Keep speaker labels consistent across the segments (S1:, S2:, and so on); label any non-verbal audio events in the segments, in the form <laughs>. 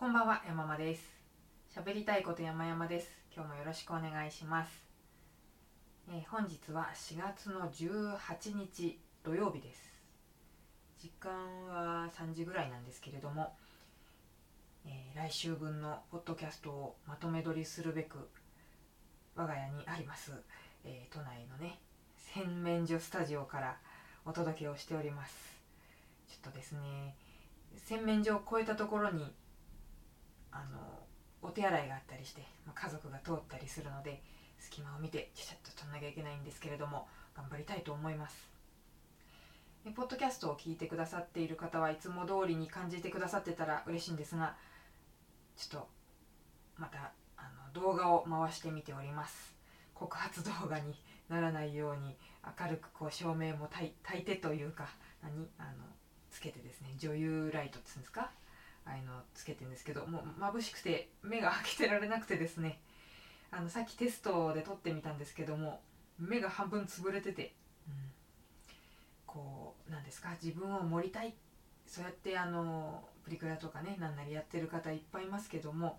S1: こんばんは、山間です。喋りたいこと山々です。今日もよろしくお願いします。えー本日は4月の18日土曜日です。時間は3時ぐらいなんですけれども、えー来週分のポッドキャストをまとめ撮りするべく我が家にあります、えー都内のね洗面所スタジオからお届けをしております。ちょっとですね洗面所を越えたところにあのお手洗いがあったりして、まあ家族が通ったりするので隙間を見てちゃちゃっと撮んなきゃいけないんですけれども頑張りたいと思います。でポッドキャストを聞いてくださっている方はいつも通りに感じてくださってたら嬉しいんですがちょっとまたあの動画を回してみております。告発動画にならないように明るくこう照明もたい焚いてというか何？あのつけてですね女優ライトって言うんですか？あのをつけてるんですけどもう眩しくて目が開けてられなくてですね。あのさっきテストで撮ってみたんですけども目が半分潰れてて、うん、こうなんですか自分を盛りたい。そうやってあのプリクラとかねなんなりやってる方いっぱいいますけども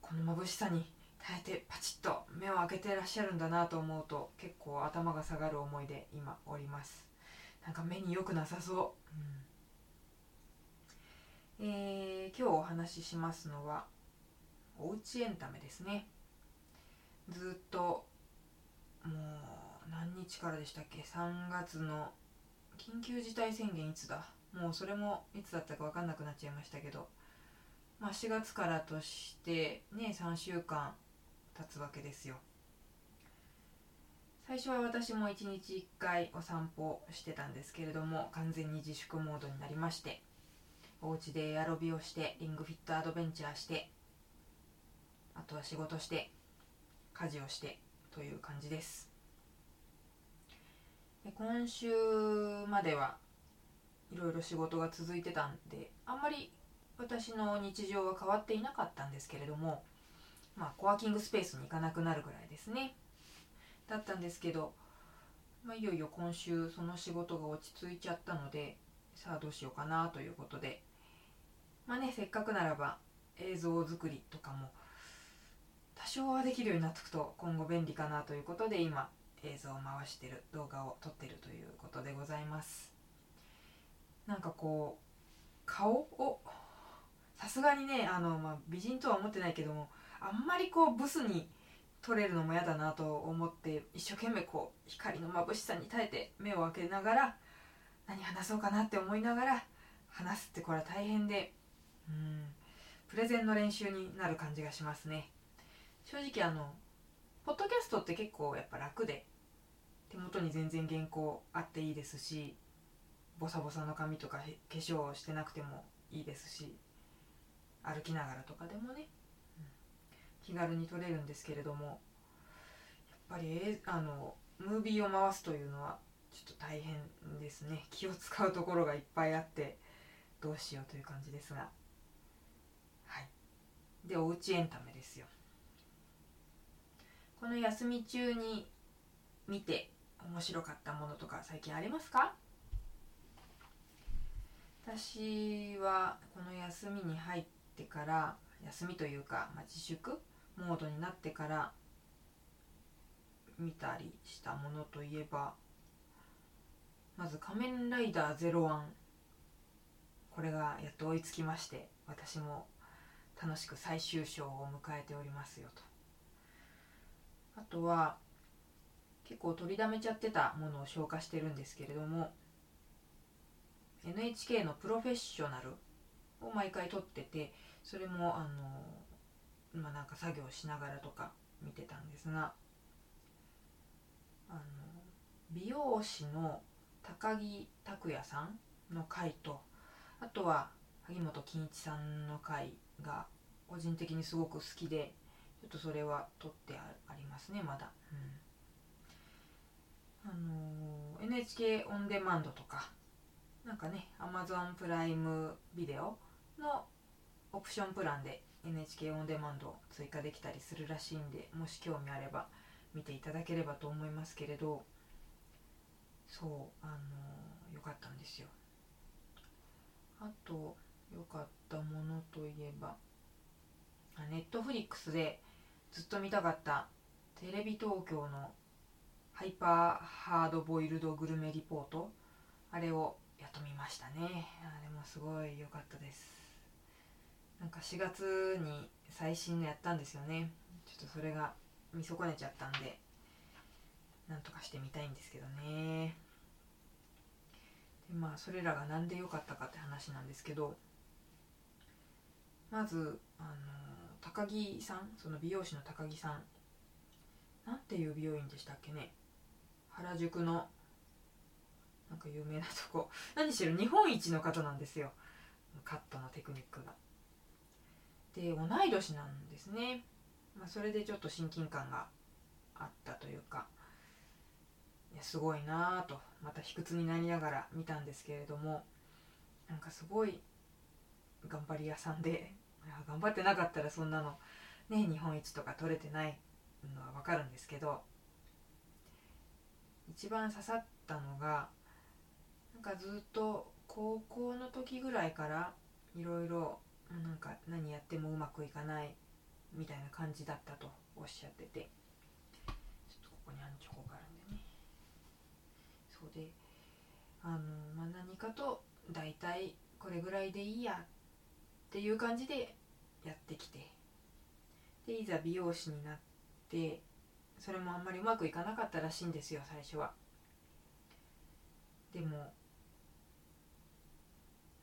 S1: この眩しさに耐えてパチッと目を開けてらっしゃるんだなと思うと結構頭が下がる思いで今おります。なんか目に良くなさそう、うんえー今日お話ししますのはおうちエンタメですね。ずっともう何日からでしたっけ？3月の緊急事態宣言いつだ？もうそれもいつだったか分かんなくなっちゃいましたけど、まあ、4月からとしてね3週間経つわけですよ。最初は私も1日1回お散歩してたんですけれども完全に自粛モードになりまして。お家でエアロビをしてリングフィットアドベンチャーしてあとは仕事して家事をしてという感じです。で今週まではいろいろ仕事が続いてたんであんまり私の日常は変わっていなかったんですけれどもまあコワーキングスペースに行かなくなるぐらいですね。だったんですけど、まあ、いよいよ今週その仕事が落ち着いちゃったのでさあどうしようかなということでまあねせっかくならば映像作りとかも多少はできるようになっておくと今後便利かなということで今映像を回してる動画を撮ってるということでございます。なんかこう顔をさすがにねあの、まあ、美人とは思ってないけどもあんまりこうブスに撮れるのも嫌だなと思って一生懸命こう光の眩しさに耐えて目を開けながら何話そうかなって思いながら話すってこれは大変でうん。プレゼンの練習になる感じがしますね。正直あのポッドキャストって結構やっぱ楽で手元に全然原稿あっていいですしボサボサの髪とか化粧してなくてもいいですし歩きながらとかでもね、うん気軽に撮れるんですけれどもやっぱりあのムービーを回すというのはちょっと大変ですね。気を使うところがいっぱいあってどうしようという感じですが。でおうちエンタメですよ。この休み中に見て面白かったものとか最近ありますか？私はこの休みに入ってから休みというか、まあ、自粛モードになってから見たりしたものといえばまず「仮面ライダーゼロワン」これがやっと追いつきまして私も楽しく最終章を迎えておりますよと。あとは結構取りだめちゃってたものを消化してるんですけれども NHK の「プロフェッショナル」を毎回撮っててそれもあのまあなんか作業しながらとか見てたんですがあの美容師の高木拓也さんの回とあとは萩本欽一さんの回が個人的にすごく好きでちょっとそれは撮ってありますねまだ、うん、あの NHK オンデマンドとかなんかね Amazon プライムビデオのオプションプランで NHK オンデマンドを追加できたりするらしいんでもし興味あれば見ていただければと思いますけれどそうあのよかったんですよ。あと良かったものといえばネットフリックスでずっと見たかったテレビ東京のハイパーハードボイルドグルメリポートあれをやっと見ましたね。あれもすごい良かったです。なんか4月に最新のやったんですよね。ちょっとそれが見損ねちゃったんでなんとかしてみたいんですけどね。でまあそれらが何で良かったかって話なんですけどまずあの高木さんその美容師の高木さん。なんていう美容院でしたっけね。原宿のなんか有名なとこ。何しろ日本一の方なんですよ。カットのテクニックが。で同い年なんですね、まあ、それでちょっと親近感があったというか。すごいなぁと。また卑屈になりながら見たんですけれども。なんかすごい頑張り屋さんで頑張ってなかったらそんなのね日本一とか取れてないのは分かるんですけど一番刺さったのがなんかずっと高校の時ぐらいからいろいろなんか何やってもうまくいかないみたいな感じだったとおっしゃってて。ちょっとここにアンチョコがあるんでね。そうであの、まあ、何かと大体これぐらいでいいやっていう感じでやってきて。でいざ美容師になってそれもあんまりうまくいかなかったらしいんですよ最初は。でも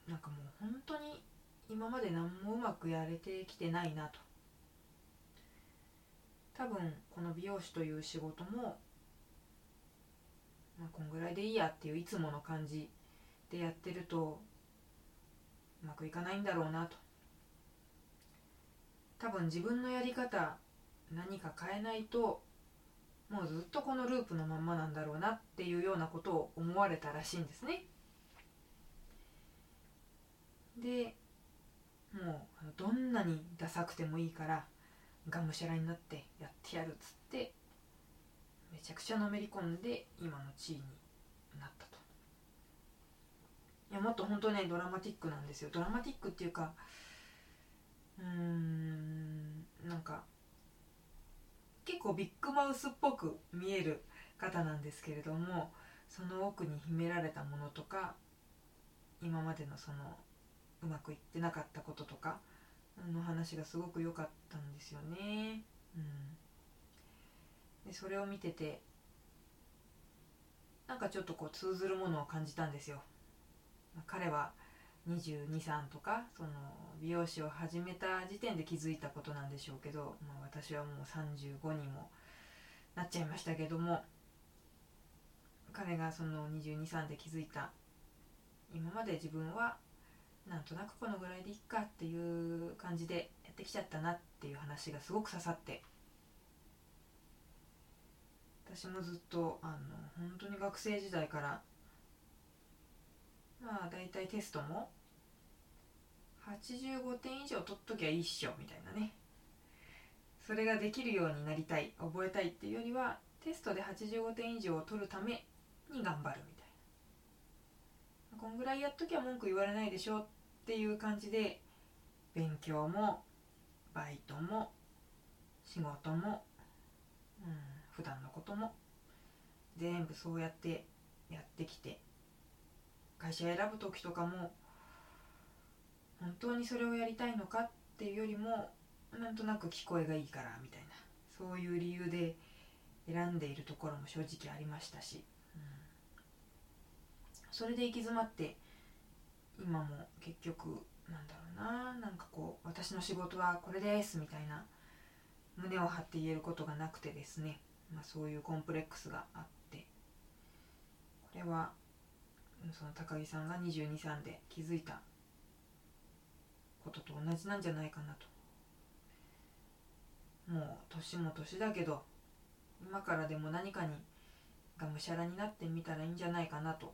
S1: なんかもう本当に今まで何もうまくやれてきてないなと。多分この美容師という仕事も、まあ、こんぐらいでいいやっていういつもの感じでやってるとうまくいかないんだろうなと。多分自分のやり方何か変えないともうずっとこのループのまんまなんだろうなっていうようなことを思われたらしいんですね。でもうどんなにダサくてもいいからがむしゃらになってやってやるっつってめちゃくちゃのめり込んで今の地位になったといやもっと本当ねドラマティックなんですよドラマティックっていうかうんなんか結構ビッグマウスっぽく見える方なんですけれどもその奥に秘められたものとか今までのそのうまくいってなかったこととかの話がすごく良かったんですよね。うん、でそれを見ててなんかちょっとこう通ずるものを感じたんですよ。彼は223とかその美容師を始めた時点で気づいたことなんでしょうけど、まあ、私はもう35にもなっちゃいましたけども彼がその223で気づいた今まで自分はなんとなくこのぐらいでいっかっていう感じでやってきちゃったなっていう話がすごく刺さって私もずっとあの本当に学生時代からまあ大体テストも85点以上取っときゃいいっしょみたいなね。それができるようになりたい覚えたいっていうよりはテストで85点以上を取るために頑張るみたいな。こんぐらいやっときゃ文句言われないでしょっていう感じで勉強もバイトも仕事も、うん、普段のことも全部そうやってやってきて会社選ぶ時とかも本当にそれをやりたいのかっていうよりもなんとなく聞こえがいいからみたいなそういう理由で選んでいるところも正直ありましたし、うん、それで行き詰まって今も結局なんだろうななんかこう私の仕事はこれですみたいな胸を張って言えることがなくてですね、まあ、そういうコンプレックスがあってこれはその高木さんが223で気づいたことと同じなんじゃないかなと。もう年も年だけど今からでも何かにがむしゃらになってみたらいいんじゃないかなと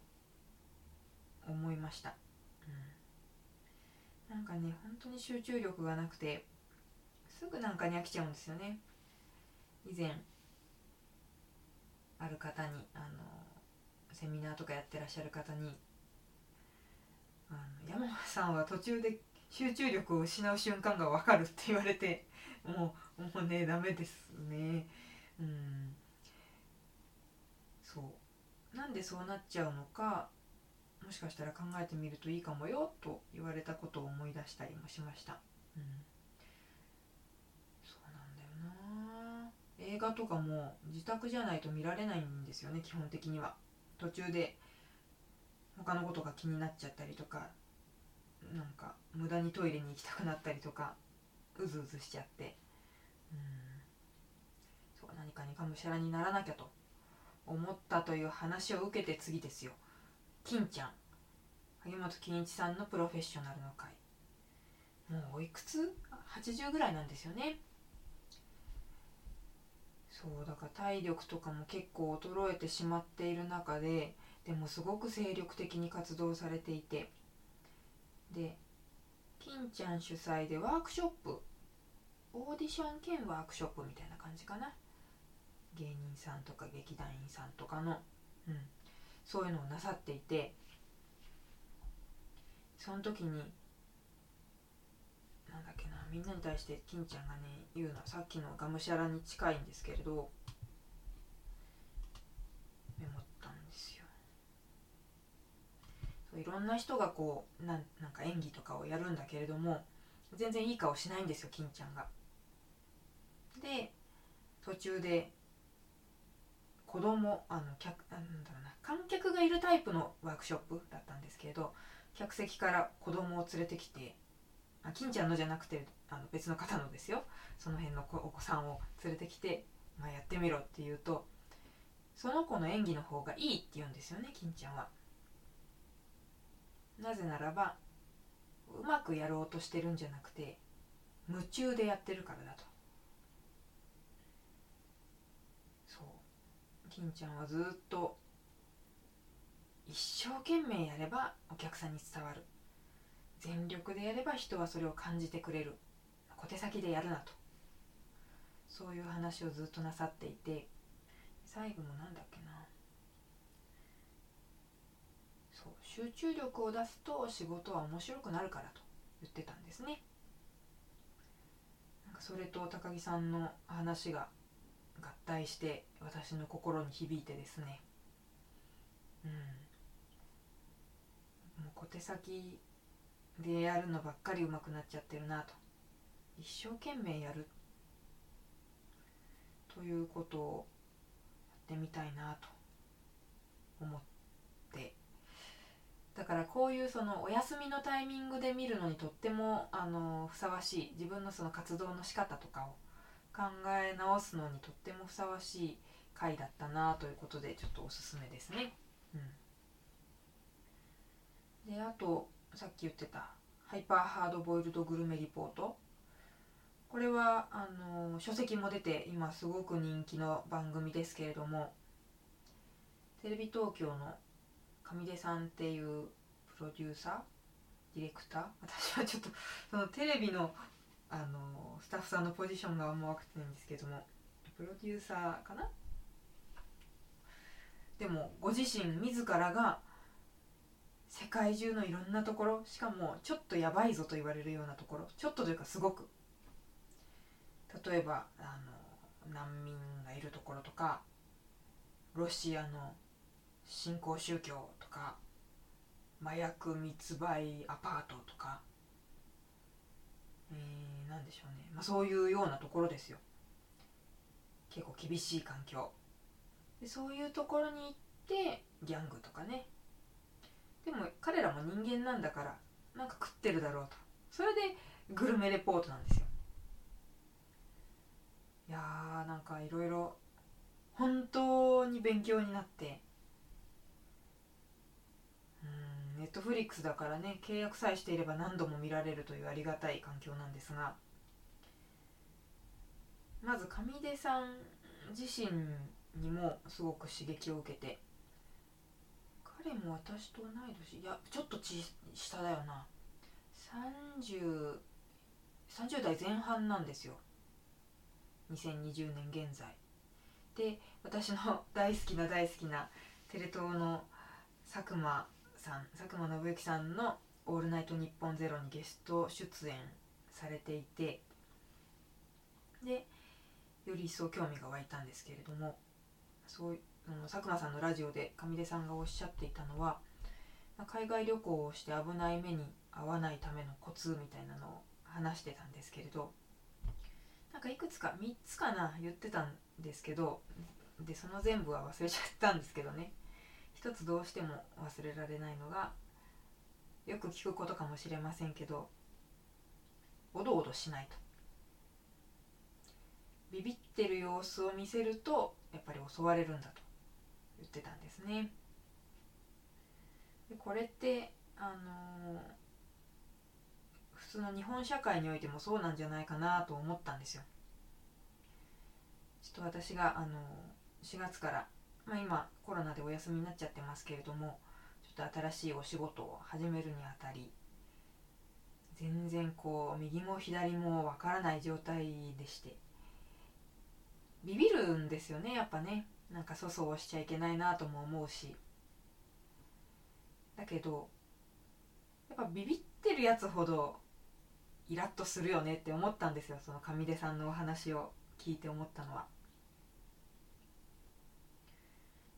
S1: 思いました、うん、なんかね本当に集中力がなくてすぐなんかに飽きちゃうんですよね。以前ある方にあのセミナーとかやってらっしゃる方にあの山間さんは途中で集中力を失う瞬間が分かるって言われて <laughs> もうもうねダメですね。うん。そう。なんでそうなっちゃうのかもしかしたら考えてみるといいかもよと言われたことを思い出したりもしました、うん、そうなんだよな。映画とかも自宅じゃないと見られないんですよね基本的には。途中で他のことが気になっちゃったりとかなんか無駄にトイレに行きたくなったりとかうずうずしちゃって。うん。そう何かにがむしゃらにならなきゃと思ったという話を受けて次ですよ。金ちゃん。萩本欽一さんのプロフェッショナルの会。もうおいくつ ?80 ぐらいなんですよね。そうだから体力とかも結構衰えてしまっている中ででもすごく精力的に活動されていて。で金ちゃん主催でワークショップオーディション兼ワークショップみたいな感じかな。芸人さんとか劇団員さんとかの、うん、そういうのをなさっていて。その時になんだっけなみんなに対して金ちゃんがね言うのはさっきのがむしゃらに近いんですけれどメモったんですよそういろんな人がこうなんなんか演技とかをやるんだけれども全然いい顔しないんですよ金ちゃんが。で途中で子供あの客なんだろうな観客がいるタイプのワークショップだったんですけれど客席から子供を連れてきてあ金ちゃんのじゃなくてあの別の方のですよその辺のお子さんを連れてきて、まあ、やってみろって言うとその子の演技の方がいいって言うんですよね金ちゃんは。なぜならばうまくやろうとしてるんじゃなくて夢中でやってるからだと。そう金ちゃんはずっと一生懸命やればお客さんに伝わる全力でやれば人はそれを感じてくれる。小手先でやるなと。そういう話をずっとなさっていて。最後もなんだっけな。そう集中力を出すと仕事は面白くなるからと。言ってたんですね。なんかそれと高木さんの話が合体して私の心に響いてですね。うん。もう小手先でやるのばっかり上手くなっちゃってるなと。一生懸命やる。ということをやってみたいなと。思って。だからこういうそのお休みのタイミングで見るのにとってもあのふさわしい。自分のその活動の仕方とかを考え直すのにとってもふさわしい回だったなということでちょっとおすすめですね。うん。であとさっき言ってたハイパーハードボイルドグルメリポート。これはあの書籍も出て今すごく人気の番組ですけれどもテレビ東京の上出さんっていうプロデューサーディレクター？私はちょっとそのテレビのあのスタッフさんのポジションがあんま分かってないんですけどもプロデューサーかな？でもご自身自らが世界中のいろんなところしかもちょっとやばいぞと言われるようなところちょっとというかすごく。例えばあの難民がいるところとかロシアの新興宗教とか麻薬密売アパートとか、えー、何でしょうね、まあ、そういうようなところですよ。結構厳しい環境。でそういうところに行ってギャングとかねでも彼らも人間なんだからなんか食ってるだろうと。それでグルメレポートなんですよ。いやーなんかいろいろ本当に勉強になって。うんネットフリックスだからね契約さえしていれば何度も見られるというありがたい環境なんですが。まず上出さん自身にもすごく刺激を受けて。彼も私と同い年いやちょっと下だよな。30, 30代前半なんですよ。2020年現在。で私の <laughs> 大好きな大好きなテレ東の佐久間さん佐久間信之さんの「オールナイトニッポンゼロにゲスト出演されていてでより一層興味が湧いたんですけれどもそう佐久間さんのラジオで上出さんがおっしゃっていたのは海外旅行をして危ない目に遭わないためのコツみたいなのを話してたんですけれどなんかいくつか3つかな言ってたんですけどでその全部は忘れちゃったんですけどね。一つどうしても忘れられないのがよく聞くことかもしれませんけどおどおどしないと。ビビってる様子を見せるとやっぱり襲われるんだと。言ってたんですね。でこれってあのー、普通の日本社会においてもそうなんじゃないかなと思ったんですよ。ちょっと私があの4月から、まあ、今コロナでお休みになっちゃってますけれどもちょっと新しいお仕事を始めるにあたり全然こう右も左もわからない状態でしてビビるんですよねやっぱね。なんか粗相をしちゃいけないなとも思うし。だけどやっぱビビってるやつほどイラッとするよねって思ったんですよ。その上出さんのお話を聞いて思ったのは。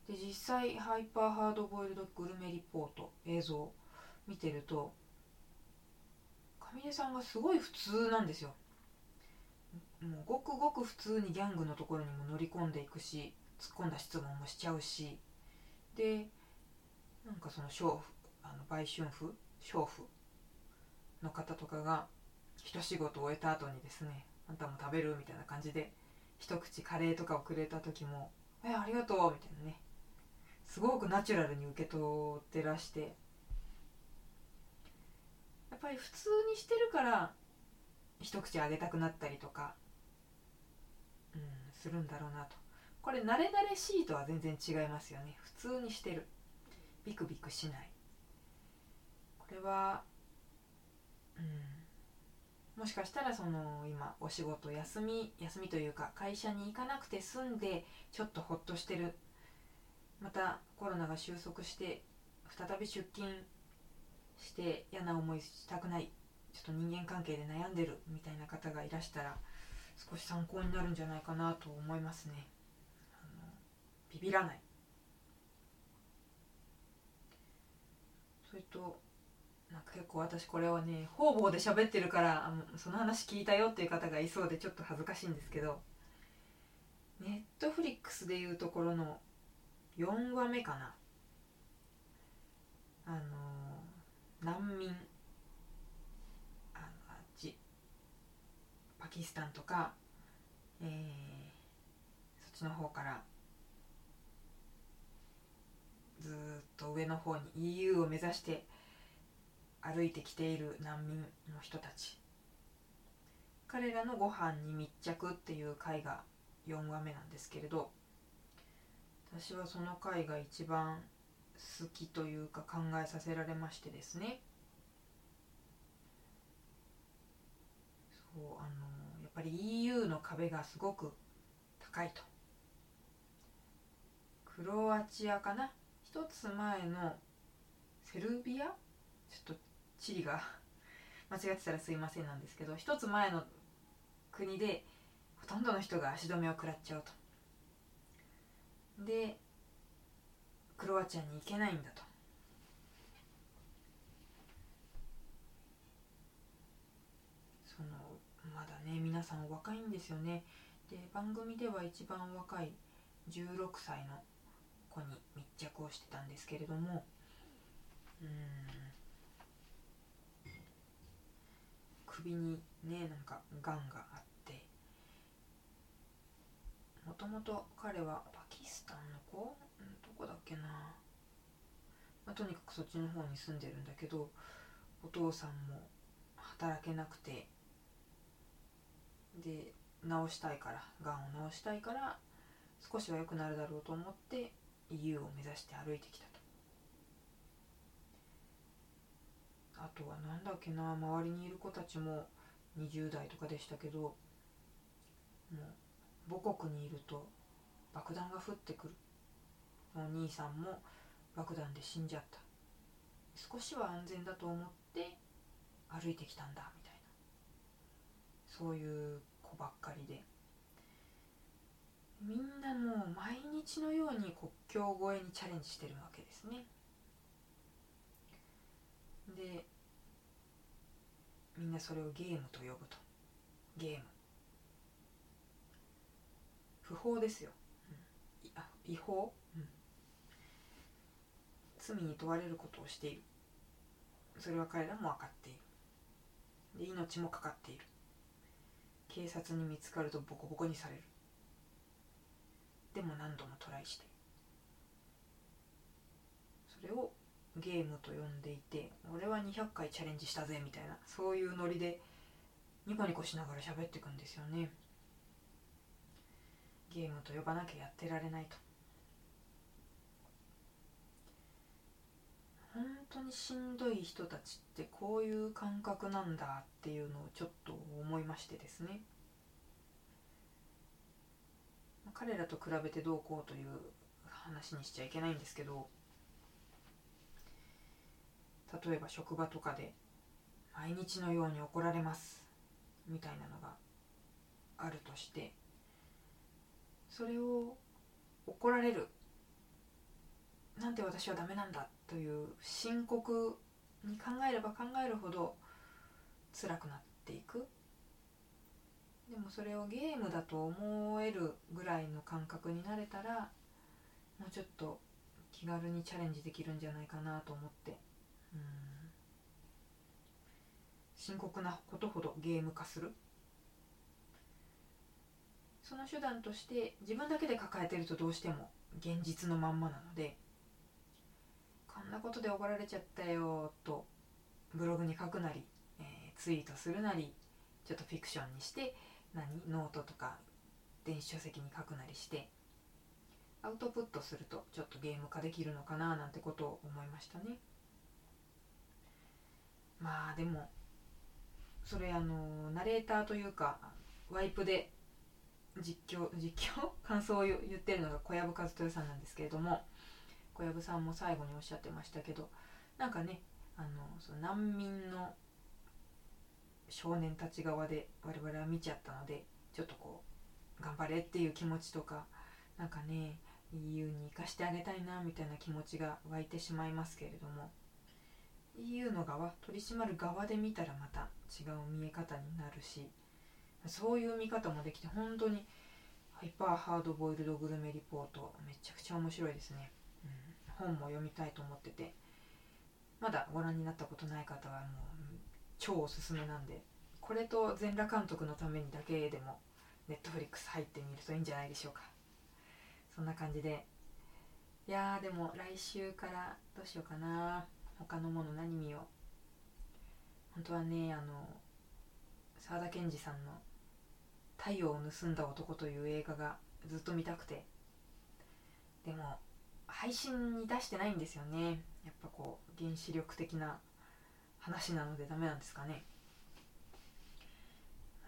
S1: で実際ハイパーハードボイルドグルメリポート映像見てると上出さんがすごい普通なんですよ。もうごくごく普通にギャングのところにも乗り込んでいくし突っ込んだ質問もしちゃうしでなんかその娼婦あの売春婦娼婦の方とかが一仕事終えた後にですねあんたも食べる？みたいな感じで一口カレーとかをくれた時も「えありがとう」みたいなねすごくナチュラルに受け取ってらしてやっぱり普通にしてるから一口あげたくなったりとかうん、するんだろうなと。これ慣れ慣れしいとは全然違いますよね。普通にしてる。ビクビクしない。これはうん。もしかしたらその今お仕事休み休みというか会社に行かなくて済んでちょっとほっとしてる。またコロナが収束して再び出勤して嫌な思いしたくない。ちょっと人間関係で悩んでるみたいな方がいらしたら少し参考になるんじゃないかなと思いますね。ビビらない。それとなんか結構私これはね方々で喋ってるからあのその話聞いたよっていう方がいそうでちょっと恥ずかしいんですけどネットフリックスでいうところの4話目かな。あの難民パキスタンとか、えー、そっちの方からずっと上の方に EU を目指して歩いてきている難民の人たち。彼らのご飯に密着っていう回が4話目なんですけれど私はその回が一番好きというか考えさせられましてですね。そうあのやっぱり EU の壁がすごく高いと。クロアチアかな？一つ前のセルビア？ちょっと地理が <laughs> 間違ってたらすいませんなんですけど一つ前の国でほとんどの人が足止めを食らっちゃうと。でクロアチアに行けないんだと。そのまだね皆さん若いんですよね。で番組では一番若い16歳の子に密着をしてたんですけれどもうん。首にねなんかがんがあってもともと彼はパキスタンの子、どこだっけな、まあ、とにかくそっちの方に住んでるんだけどお父さんも働けなくてで治したいからがんを治したいから少しは良くなるだろうと思って EU を目指して歩いてきたと。あとは何だっけな周りにいる子たちも20代とかでしたけどもう母国にいると爆弾が降ってくる。お兄さんも爆弾で死んじゃった。少しは安全だと思っって歩いてきたんだみたいな。そういう子ばっかりで。みんなもう毎日のように国境越えにチャレンジしてるわけですね。でみんなそれをゲームと呼ぶと。ゲーム。不法ですよ、うん、あ違法、うん、罪に問われることをしている。それは彼らも分かっている。で命もかかっている。警察に見つかるとボコボコにされる。でも何度もトライして。それをゲームと呼んでいて俺は200回チャレンジしたぜみたいなそういうノリでニコニコしながら喋っていくんですよね。ゲームと呼ばなきゃやってられないと。本当にしんどい人たちってこういう感覚なんだっていうのをちょっと思いましてですね。彼らと比べてどうこうという話にしちゃいけないんですけど例えば職場とかで毎日のように怒られますみたいなのがあるとしてそれを怒られるなんて私はダメなんだという深刻に考えれば考えるほど辛くなっていく。でもそれをゲームだと思えるぐらいの感覚になれたらもうちょっと気軽にチャレンジできるんじゃないかなと思って。うん。深刻なことほどゲーム化する？その手段として自分だけで抱えてるとどうしても現実のまんまなのでこんなことで怒られちゃったよとブログに書くなり、えー、ツイートするなりちょっとフィクションにして何？ノートとか電子書籍に書くなりしてアウトプットするとちょっとゲーム化できるのかななんてことを思いましたね。まあでもそれあのナレーターというかワイプで実況実況？<laughs> 感想を言ってるのが小籔和豊さんなんですけれども小籔さんも最後におっしゃってましたけどなんかねあのその難民の少年たち側で我々は見ちゃったのでちょっとこう頑張れっていう気持ちとかなんかね EU に生かしてあげたいなみたいな気持ちが湧いてしまいますけれども EU の側取り締まる側で見たらまた違う見え方になるしそういう見方もできて本当にハイパーハードボイルドグルメリポートめちゃくちゃ面白いですね、うん、本も読みたいと思っててまだご覧になったことない方はもう超おすすめなんでこれと全裸監督のためにだけでもネットフリックス入ってみるといいんじゃないでしょうか。そんな感じで。いやーでも来週からどうしようかな。他のもの何見よう。本当はねあの沢田研二さんの「太陽を盗んだ男」という映画がずっと見たくて。でも配信に出してないんですよね。やっぱこう原子力的な話なのでダメなんですかね。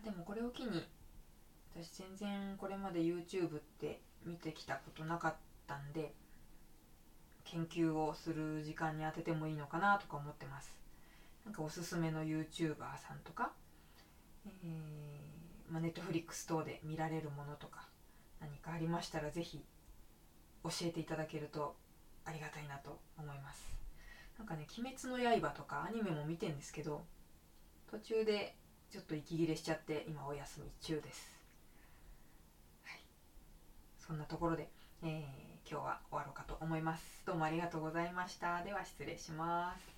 S1: でもこれを機に私全然これまで YouTube って見てきたことなかったんで研究をする時間に当ててもいいのかなとか思ってます。なんかおすすめの YouTuber さんとか、えーまあ、Netflix 等で見られるものとか何かありましたら是非教えていただけるとありがたいなと思います。なんかね「鬼滅の刃」とかアニメも見てんですけど途中でちょっと息切れしちゃって今お休み中です、はい、そんなところで、えー、今日は終わろうかと思います。どうもありがとうございました。では失礼します。